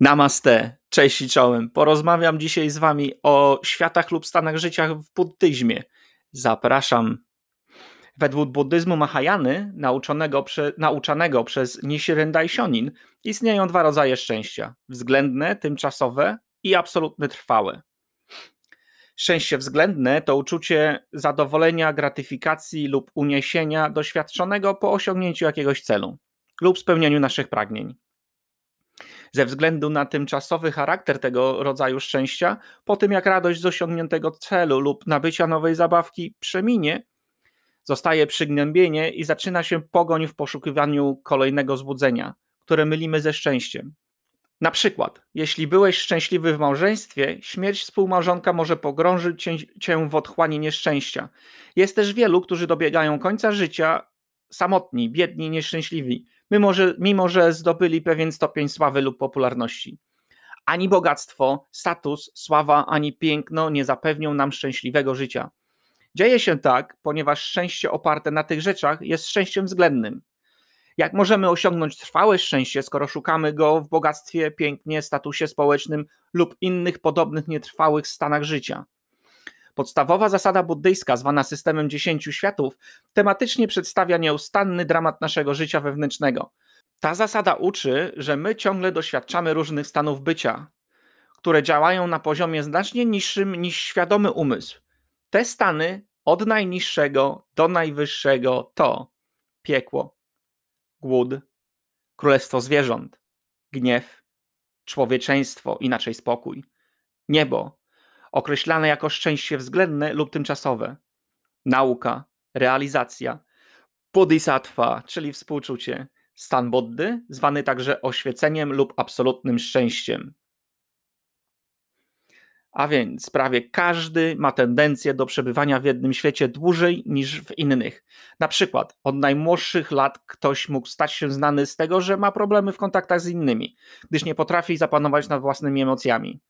Namaste, cześć i czołem. Porozmawiam dzisiaj z wami o światach lub stanach życia w buddyzmie. Zapraszam. Według buddyzmu Mahayany, nauczonego, prze, nauczanego przez Nichiren Daishonin, istnieją dwa rodzaje szczęścia: względne, tymczasowe i absolutne, trwałe. Szczęście względne to uczucie zadowolenia, gratyfikacji lub uniesienia doświadczonego po osiągnięciu jakiegoś celu lub spełnieniu naszych pragnień. Ze względu na tymczasowy charakter tego rodzaju szczęścia, po tym jak radość z osiągniętego celu lub nabycia nowej zabawki przeminie, zostaje przygnębienie i zaczyna się pogoń w poszukiwaniu kolejnego zbudzenia, które mylimy ze szczęściem. Na przykład, jeśli byłeś szczęśliwy w małżeństwie, śmierć współmałżonka może pogrążyć cię, w otchłani nieszczęścia. Jest też wielu, którzy dobiegają końca życia samotni, biedni, nieszczęśliwi, mimo że, mimo że zdobyli pewien stopień sławy lub popularności. Ani bogactwo, status, sława, ani piękno nie zapewnią nam szczęśliwego życia. Dzieje się tak, ponieważ szczęście oparte na tych rzeczach jest szczęściem względnym. Jak możemy osiągnąć trwałe szczęście, skoro szukamy go w bogactwie, pięknie, statusie społecznym lub innych podobnych nietrwałych stanach życia? Podstawowa zasada buddyjska, zwana systemem dziesięciu światów, tematycznie przedstawia nieustanny dramat naszego życia wewnętrznego. Ta zasada uczy, że my ciągle doświadczamy różnych stanów bycia, które działają na poziomie znacznie niższym niż świadomy umysł. Te stany od najniższego do najwyższego to piekło, głód, królestwo zwierząt, gniew, człowieczeństwo, inaczej spokój, niebo, określane jako szczęście względne lub tymczasowe, nauka, realizacja, bodhisattva, czyli współczucie, stan Boddy, zwany także oświeceniem lub absolutnym szczęściem. A więc prawie każdy ma tendencję do przebywania w jednym świecie dłużej niż w innych. Na przykład od najmłodszych lat ktoś mógł stać się znany z tego, że ma problemy w kontaktach z innymi, gdyż nie potrafi zapanować nad własnymi emocjami.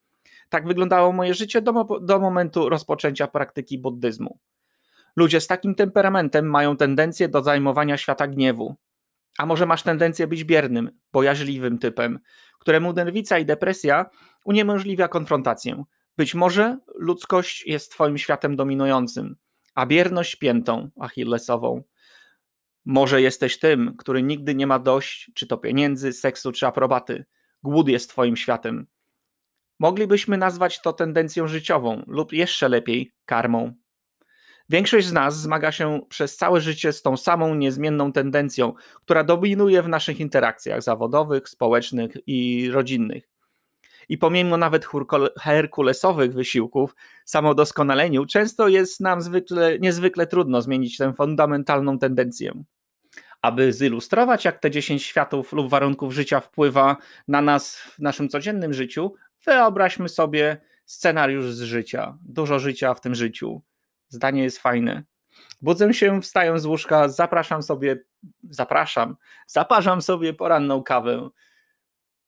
Tak wyglądało moje życie do, do momentu rozpoczęcia praktyki buddyzmu. Ludzie z takim temperamentem mają tendencję do zajmowania świata gniewu. A może masz tendencję być biernym, bojaźliwym typem, któremu nerwica i depresja uniemożliwia konfrontację. Być może ludzkość jest twoim światem dominującym, a bierność piętą achillesową. Może jesteś tym, który nigdy nie ma dość, czy to pieniędzy, seksu, czy aprobaty. Głód jest twoim światem. Moglibyśmy nazwać to tendencją życiową lub jeszcze lepiej karmą. Większość z nas zmaga się przez całe życie z tą samą niezmienną tendencją, która dominuje w naszych interakcjach zawodowych, społecznych i rodzinnych. I pomimo nawet herkulesowych wysiłków, samodoskonaleniu, często jest nam zwykle, niezwykle trudno zmienić tę fundamentalną tendencję. Aby zilustrować, jak te 10 światów lub warunków życia wpływa na nas w naszym codziennym życiu, Wyobraźmy sobie scenariusz z życia, dużo życia w tym życiu. Zdanie jest fajne. Budzę się, wstaję z łóżka, zapraszam sobie, zapraszam, zaparzam sobie poranną kawę,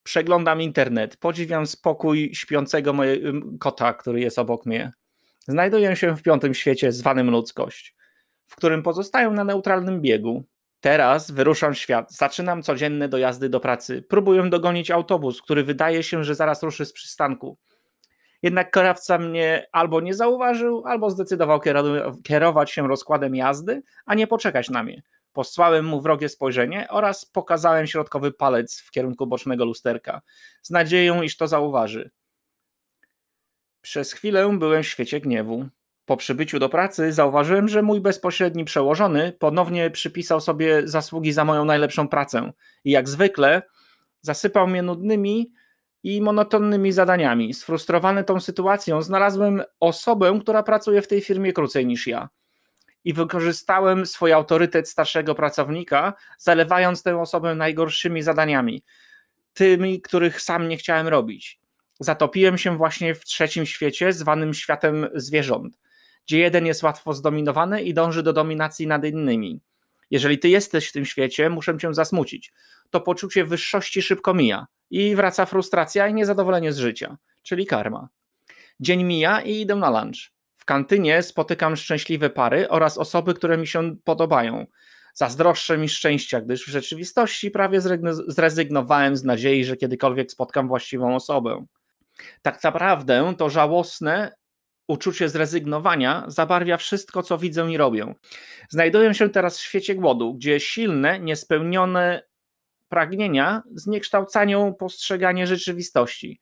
przeglądam internet, podziwiam spokój śpiącego mojego kota, który jest obok mnie. Znajduję się w piątym świecie zwanym ludzkość, w którym pozostaję na neutralnym biegu. Teraz wyruszam świat, zaczynam codzienne dojazdy do pracy, próbuję dogonić autobus, który wydaje się, że zaraz ruszy z przystanku. Jednak kierowca mnie albo nie zauważył, albo zdecydował kierować się rozkładem jazdy, a nie poczekać na mnie. Posłałem mu wrogie spojrzenie oraz pokazałem środkowy palec w kierunku bocznego lusterka, z nadzieją, iż to zauważy. Przez chwilę byłem w świecie gniewu. Po przybyciu do pracy zauważyłem, że mój bezpośredni przełożony ponownie przypisał sobie zasługi za moją najlepszą pracę i jak zwykle zasypał mnie nudnymi i monotonnymi zadaniami. Sfrustrowany tą sytuacją znalazłem osobę, która pracuje w tej firmie krócej niż ja. I wykorzystałem swój autorytet starszego pracownika, zalewając tę osobę najgorszymi zadaniami, tymi, których sam nie chciałem robić. Zatopiłem się właśnie w trzecim świecie, zwanym światem zwierząt gdzie jeden jest łatwo zdominowany i dąży do dominacji nad innymi. Jeżeli ty jesteś w tym świecie, muszę cię zasmucić. To poczucie wyższości szybko mija i wraca frustracja i niezadowolenie z życia, czyli karma. Dzień mija i idę na lunch. W kantynie spotykam szczęśliwe pary oraz osoby, które mi się podobają. Zazdroszczę mi szczęścia, gdyż w rzeczywistości prawie zrezygnowałem z nadziei, że kiedykolwiek spotkam właściwą osobę. Tak naprawdę to żałosne uczucie zrezygnowania zabarwia wszystko, co widzę i robię. Znajduję się teraz w świecie głodu, gdzie silne, niespełnione pragnienia zniekształcają postrzeganie rzeczywistości.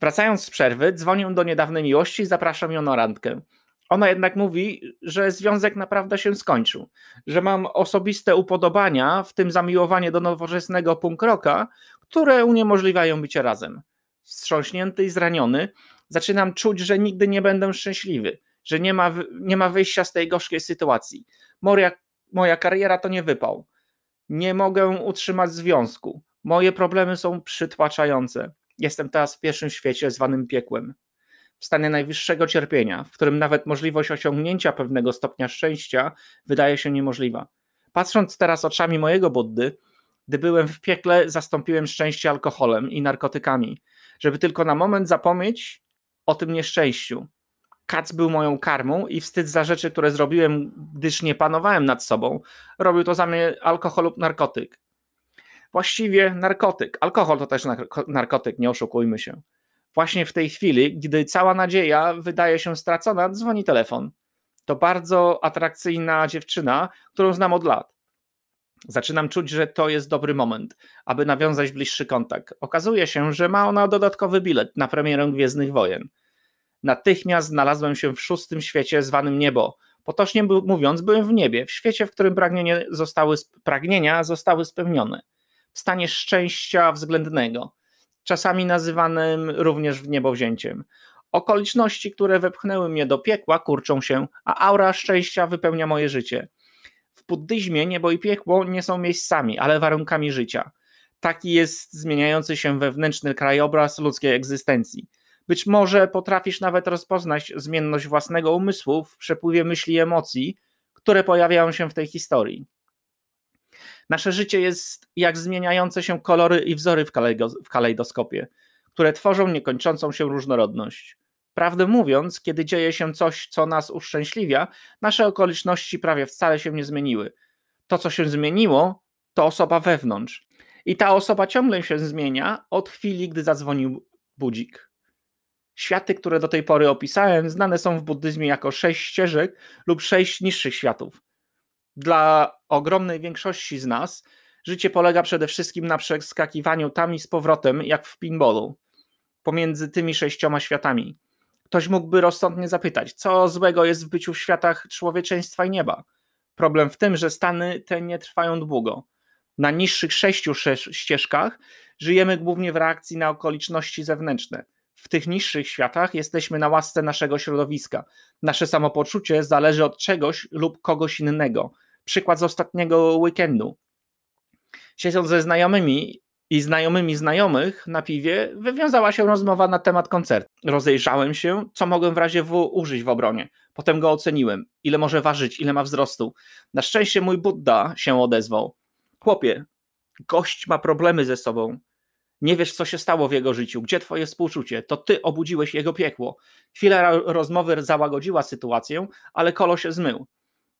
Wracając z przerwy, dzwonię do niedawnej miłości i zapraszam ją na randkę. Ona jednak mówi, że związek naprawdę się skończył, że mam osobiste upodobania, w tym zamiłowanie do nowoczesnego punk rocka, które uniemożliwiają bycie razem. Wstrząśnięty i zraniony, zaczynam czuć, że nigdy nie będę szczęśliwy, że nie ma, nie ma wyjścia z tej gorzkiej sytuacji. Moja, moja kariera to nie wypał. Nie mogę utrzymać związku. Moje problemy są przytłaczające. Jestem teraz w pierwszym świecie zwanym piekłem. W stanie najwyższego cierpienia, w którym nawet możliwość osiągnięcia pewnego stopnia szczęścia wydaje się niemożliwa. Patrząc teraz oczami mojego Buddy, gdy byłem w piekle, zastąpiłem szczęście alkoholem i narkotykami, żeby tylko na moment zapomnieć o tym nieszczęściu. Kac był moją karmą i wstyd za rzeczy, które zrobiłem, gdyż nie panowałem nad sobą, robił to za mnie alkohol lub narkotyk. Właściwie narkotyk. Alkohol to też narkotyk, nie oszukujmy się. Właśnie w tej chwili, gdy cała nadzieja wydaje się stracona, dzwoni telefon. To bardzo atrakcyjna dziewczyna, którą znam od lat. Zaczynam czuć, że to jest dobry moment, aby nawiązać bliższy kontakt. Okazuje się, że ma ona dodatkowy bilet na premierę Gwiezdnych Wojen. Natychmiast znalazłem się w szóstym świecie zwanym niebo. Potocznie mówiąc, byłem w niebie, w świecie, w którym pragnienia zostały, pragnienia zostały spełnione. W stanie szczęścia względnego, czasami nazywanym również w niebowzięciem. Okoliczności, które wepchnęły mnie do piekła, kurczą się, a aura szczęścia wypełnia moje życie. W buddyzmie niebo i piekło nie są miejscami, ale warunkami życia. Taki jest zmieniający się wewnętrzny krajobraz ludzkiej egzystencji. Być może potrafisz nawet rozpoznać zmienność własnego umysłu w przepływie myśli i emocji, które pojawiają się w tej historii. Nasze życie jest jak zmieniające się kolory i wzory w kalejdoskopie, które tworzą niekończącą się różnorodność. Prawdę mówiąc, kiedy dzieje się coś, co nas uszczęśliwia, nasze okoliczności prawie wcale się nie zmieniły. To, co się zmieniło, to osoba wewnątrz. I ta osoba ciągle się zmienia od chwili, gdy zadzwonił budzik. Światy, które do tej pory opisałem, znane są w buddyzmie jako sześć ścieżek lub sześć niższych światów. Dla ogromnej większości z nas życie polega przede wszystkim na przeskakiwaniu tam i z powrotem, jak w pinballu, pomiędzy tymi sześcioma światami. Ktoś mógłby rozsądnie zapytać, co złego jest w byciu w światach człowieczeństwa i nieba. Problem w tym, że stany te nie trwają długo. Na niższych sześciu ścieżkach żyjemy głównie w reakcji na okoliczności zewnętrzne. W tych niższych światach jesteśmy na łasce naszego środowiska. Nasze samopoczucie zależy od czegoś lub kogoś innego. Przykład z ostatniego weekendu. Siedząc ze znajomymi i znajomymi znajomych na piwie wywiązała się rozmowa na temat koncertu. Rozejrzałem się, co mogłem w razie W użyć w obronie. Potem go oceniłem, ile może ważyć, ile ma wzrostu. Na szczęście mój Buddha się odezwał. Chłopie, gość ma problemy ze sobą. Nie wiesz, co się stało w jego życiu, gdzie twoje współczucie, to ty obudziłeś jego piekło. Chwila rozmowy załagodziła sytuację, ale kolo się zmył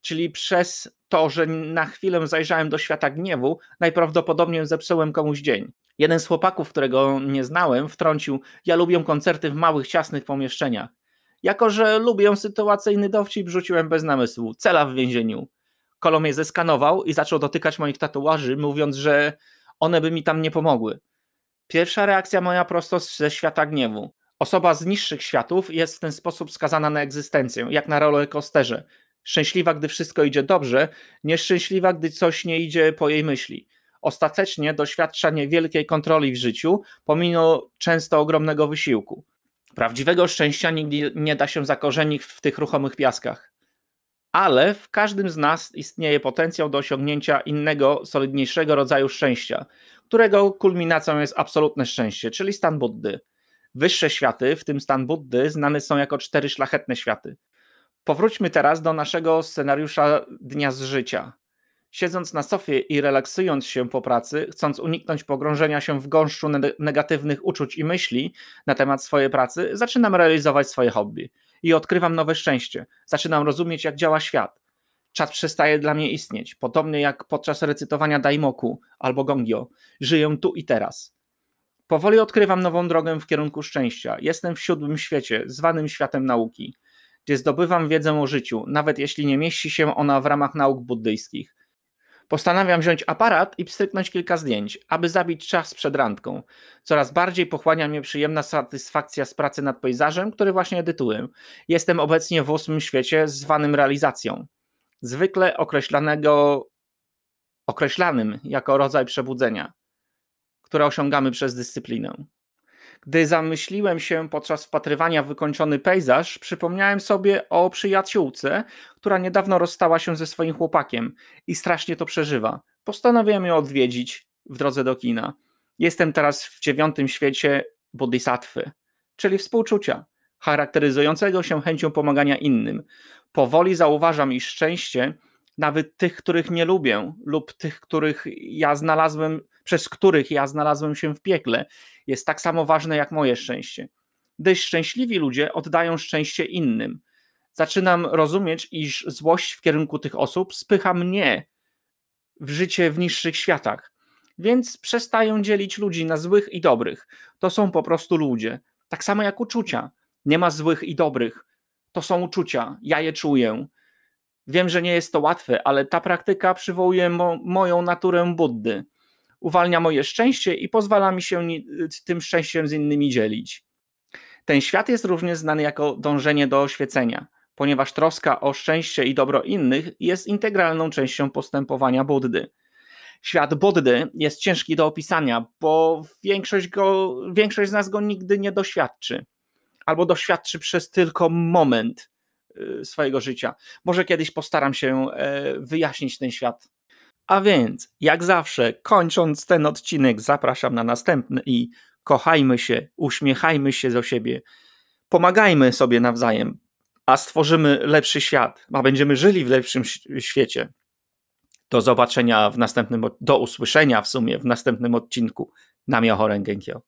czyli przez to, że na chwilę zajrzałem do świata gniewu, najprawdopodobniej zepsułem komuś dzień. Jeden z chłopaków, którego nie znałem, wtrącił: Ja lubię koncerty w małych, ciasnych pomieszczeniach. Jako, że lubię sytuacyjny dowcip, rzuciłem bez namysłu. Cela w więzieniu. Kolo mnie zeskanował i zaczął dotykać moich tatuaży, mówiąc, że one by mi tam nie pomogły. Pierwsza reakcja moja prosto ze świata gniewu. Osoba z niższych światów jest w ten sposób skazana na egzystencję, jak na rollercoasterze. Szczęśliwa, gdy wszystko idzie dobrze, nieszczęśliwa, gdy coś nie idzie po jej myśli. Ostatecznie doświadcza niewielkiej kontroli w życiu, pomimo często ogromnego wysiłku. Prawdziwego szczęścia nigdy nie da się zakorzenić w tych ruchomych piaskach. Ale w każdym z nas istnieje potencjał do osiągnięcia innego, solidniejszego rodzaju szczęścia, którego kulminacją jest absolutne szczęście, czyli stan Buddy. Wyższe światy, w tym stan Buddy, znane są jako cztery szlachetne światy. Powróćmy teraz do naszego scenariusza dnia z życia. Siedząc na sofie i relaksując się po pracy, chcąc uniknąć pogrążenia się w gąszczu negatywnych uczuć i myśli na temat swojej pracy, zaczynam realizować swoje hobby i odkrywam nowe szczęście. Zaczynam rozumieć, jak działa świat. Czas przestaje dla mnie istnieć, podobnie jak podczas recytowania Daimoku albo Gongyo. Żyję tu i teraz. Powoli odkrywam nową drogę w kierunku szczęścia. Jestem w siódmym świecie, zwanym światem nauki, gdzie zdobywam wiedzę o życiu, nawet jeśli nie mieści się ona w ramach nauk buddyjskich. Postanawiam wziąć aparat i pstryknąć kilka zdjęć, aby zabić czas przed randką. Coraz bardziej pochłania mnie przyjemna satysfakcja z pracy nad pejzażem, który właśnie edytuję. Jestem obecnie w ósmym świecie zwanym realizacją. Zwykle określanego określanym jako rodzaj przebudzenia, które osiągamy przez dyscyplinę. Gdy zamyśliłem się podczas wpatrywania w wykończony pejzaż, przypomniałem sobie o przyjaciółce, która niedawno rozstała się ze swoim chłopakiem i strasznie to przeżywa. Postanowiłem ją odwiedzić w drodze do kina. Jestem teraz w dziewiątym świecie bodhisattwy, czyli współczucia, charakteryzującego się chęcią pomagania innym. Powoli zauważam, iż szczęście, nawet tych, których nie lubię, lub tych, których ja znalazłem, przez których ja znalazłem się w piekle, jest tak samo ważne jak moje szczęście. Gdyż szczęśliwi ludzie oddają szczęście innym. Zaczynam rozumieć, iż złość w kierunku tych osób spycha mnie w życie w niższych światach. Więc przestają dzielić ludzi na złych i dobrych. To są po prostu ludzie. Tak samo jak uczucia. Nie ma złych i dobrych. To są uczucia. Ja je czuję. Wiem, że nie jest to łatwe, ale ta praktyka przywołuje mo moją naturę Buddy uwalnia moje szczęście i pozwala mi się tym szczęściem z innymi dzielić. Ten świat jest również znany jako dążenie do oświecenia, ponieważ troska o szczęście i dobro innych jest integralną częścią postępowania Buddy. Świat Buddy jest ciężki do opisania, bo większość, go, większość z nas go nigdy nie doświadczy, albo doświadczy przez tylko moment y, swojego życia. Może kiedyś postaram się e, wyjaśnić ten świat a więc, jak zawsze, kończąc ten odcinek, zapraszam na następny i kochajmy się, uśmiechajmy się do siebie, pomagajmy sobie nawzajem, a stworzymy lepszy świat, a będziemy żyli w lepszym świecie. Do zobaczenia w następnym, do usłyszenia w sumie w następnym odcinku. Namio Horengenkyo.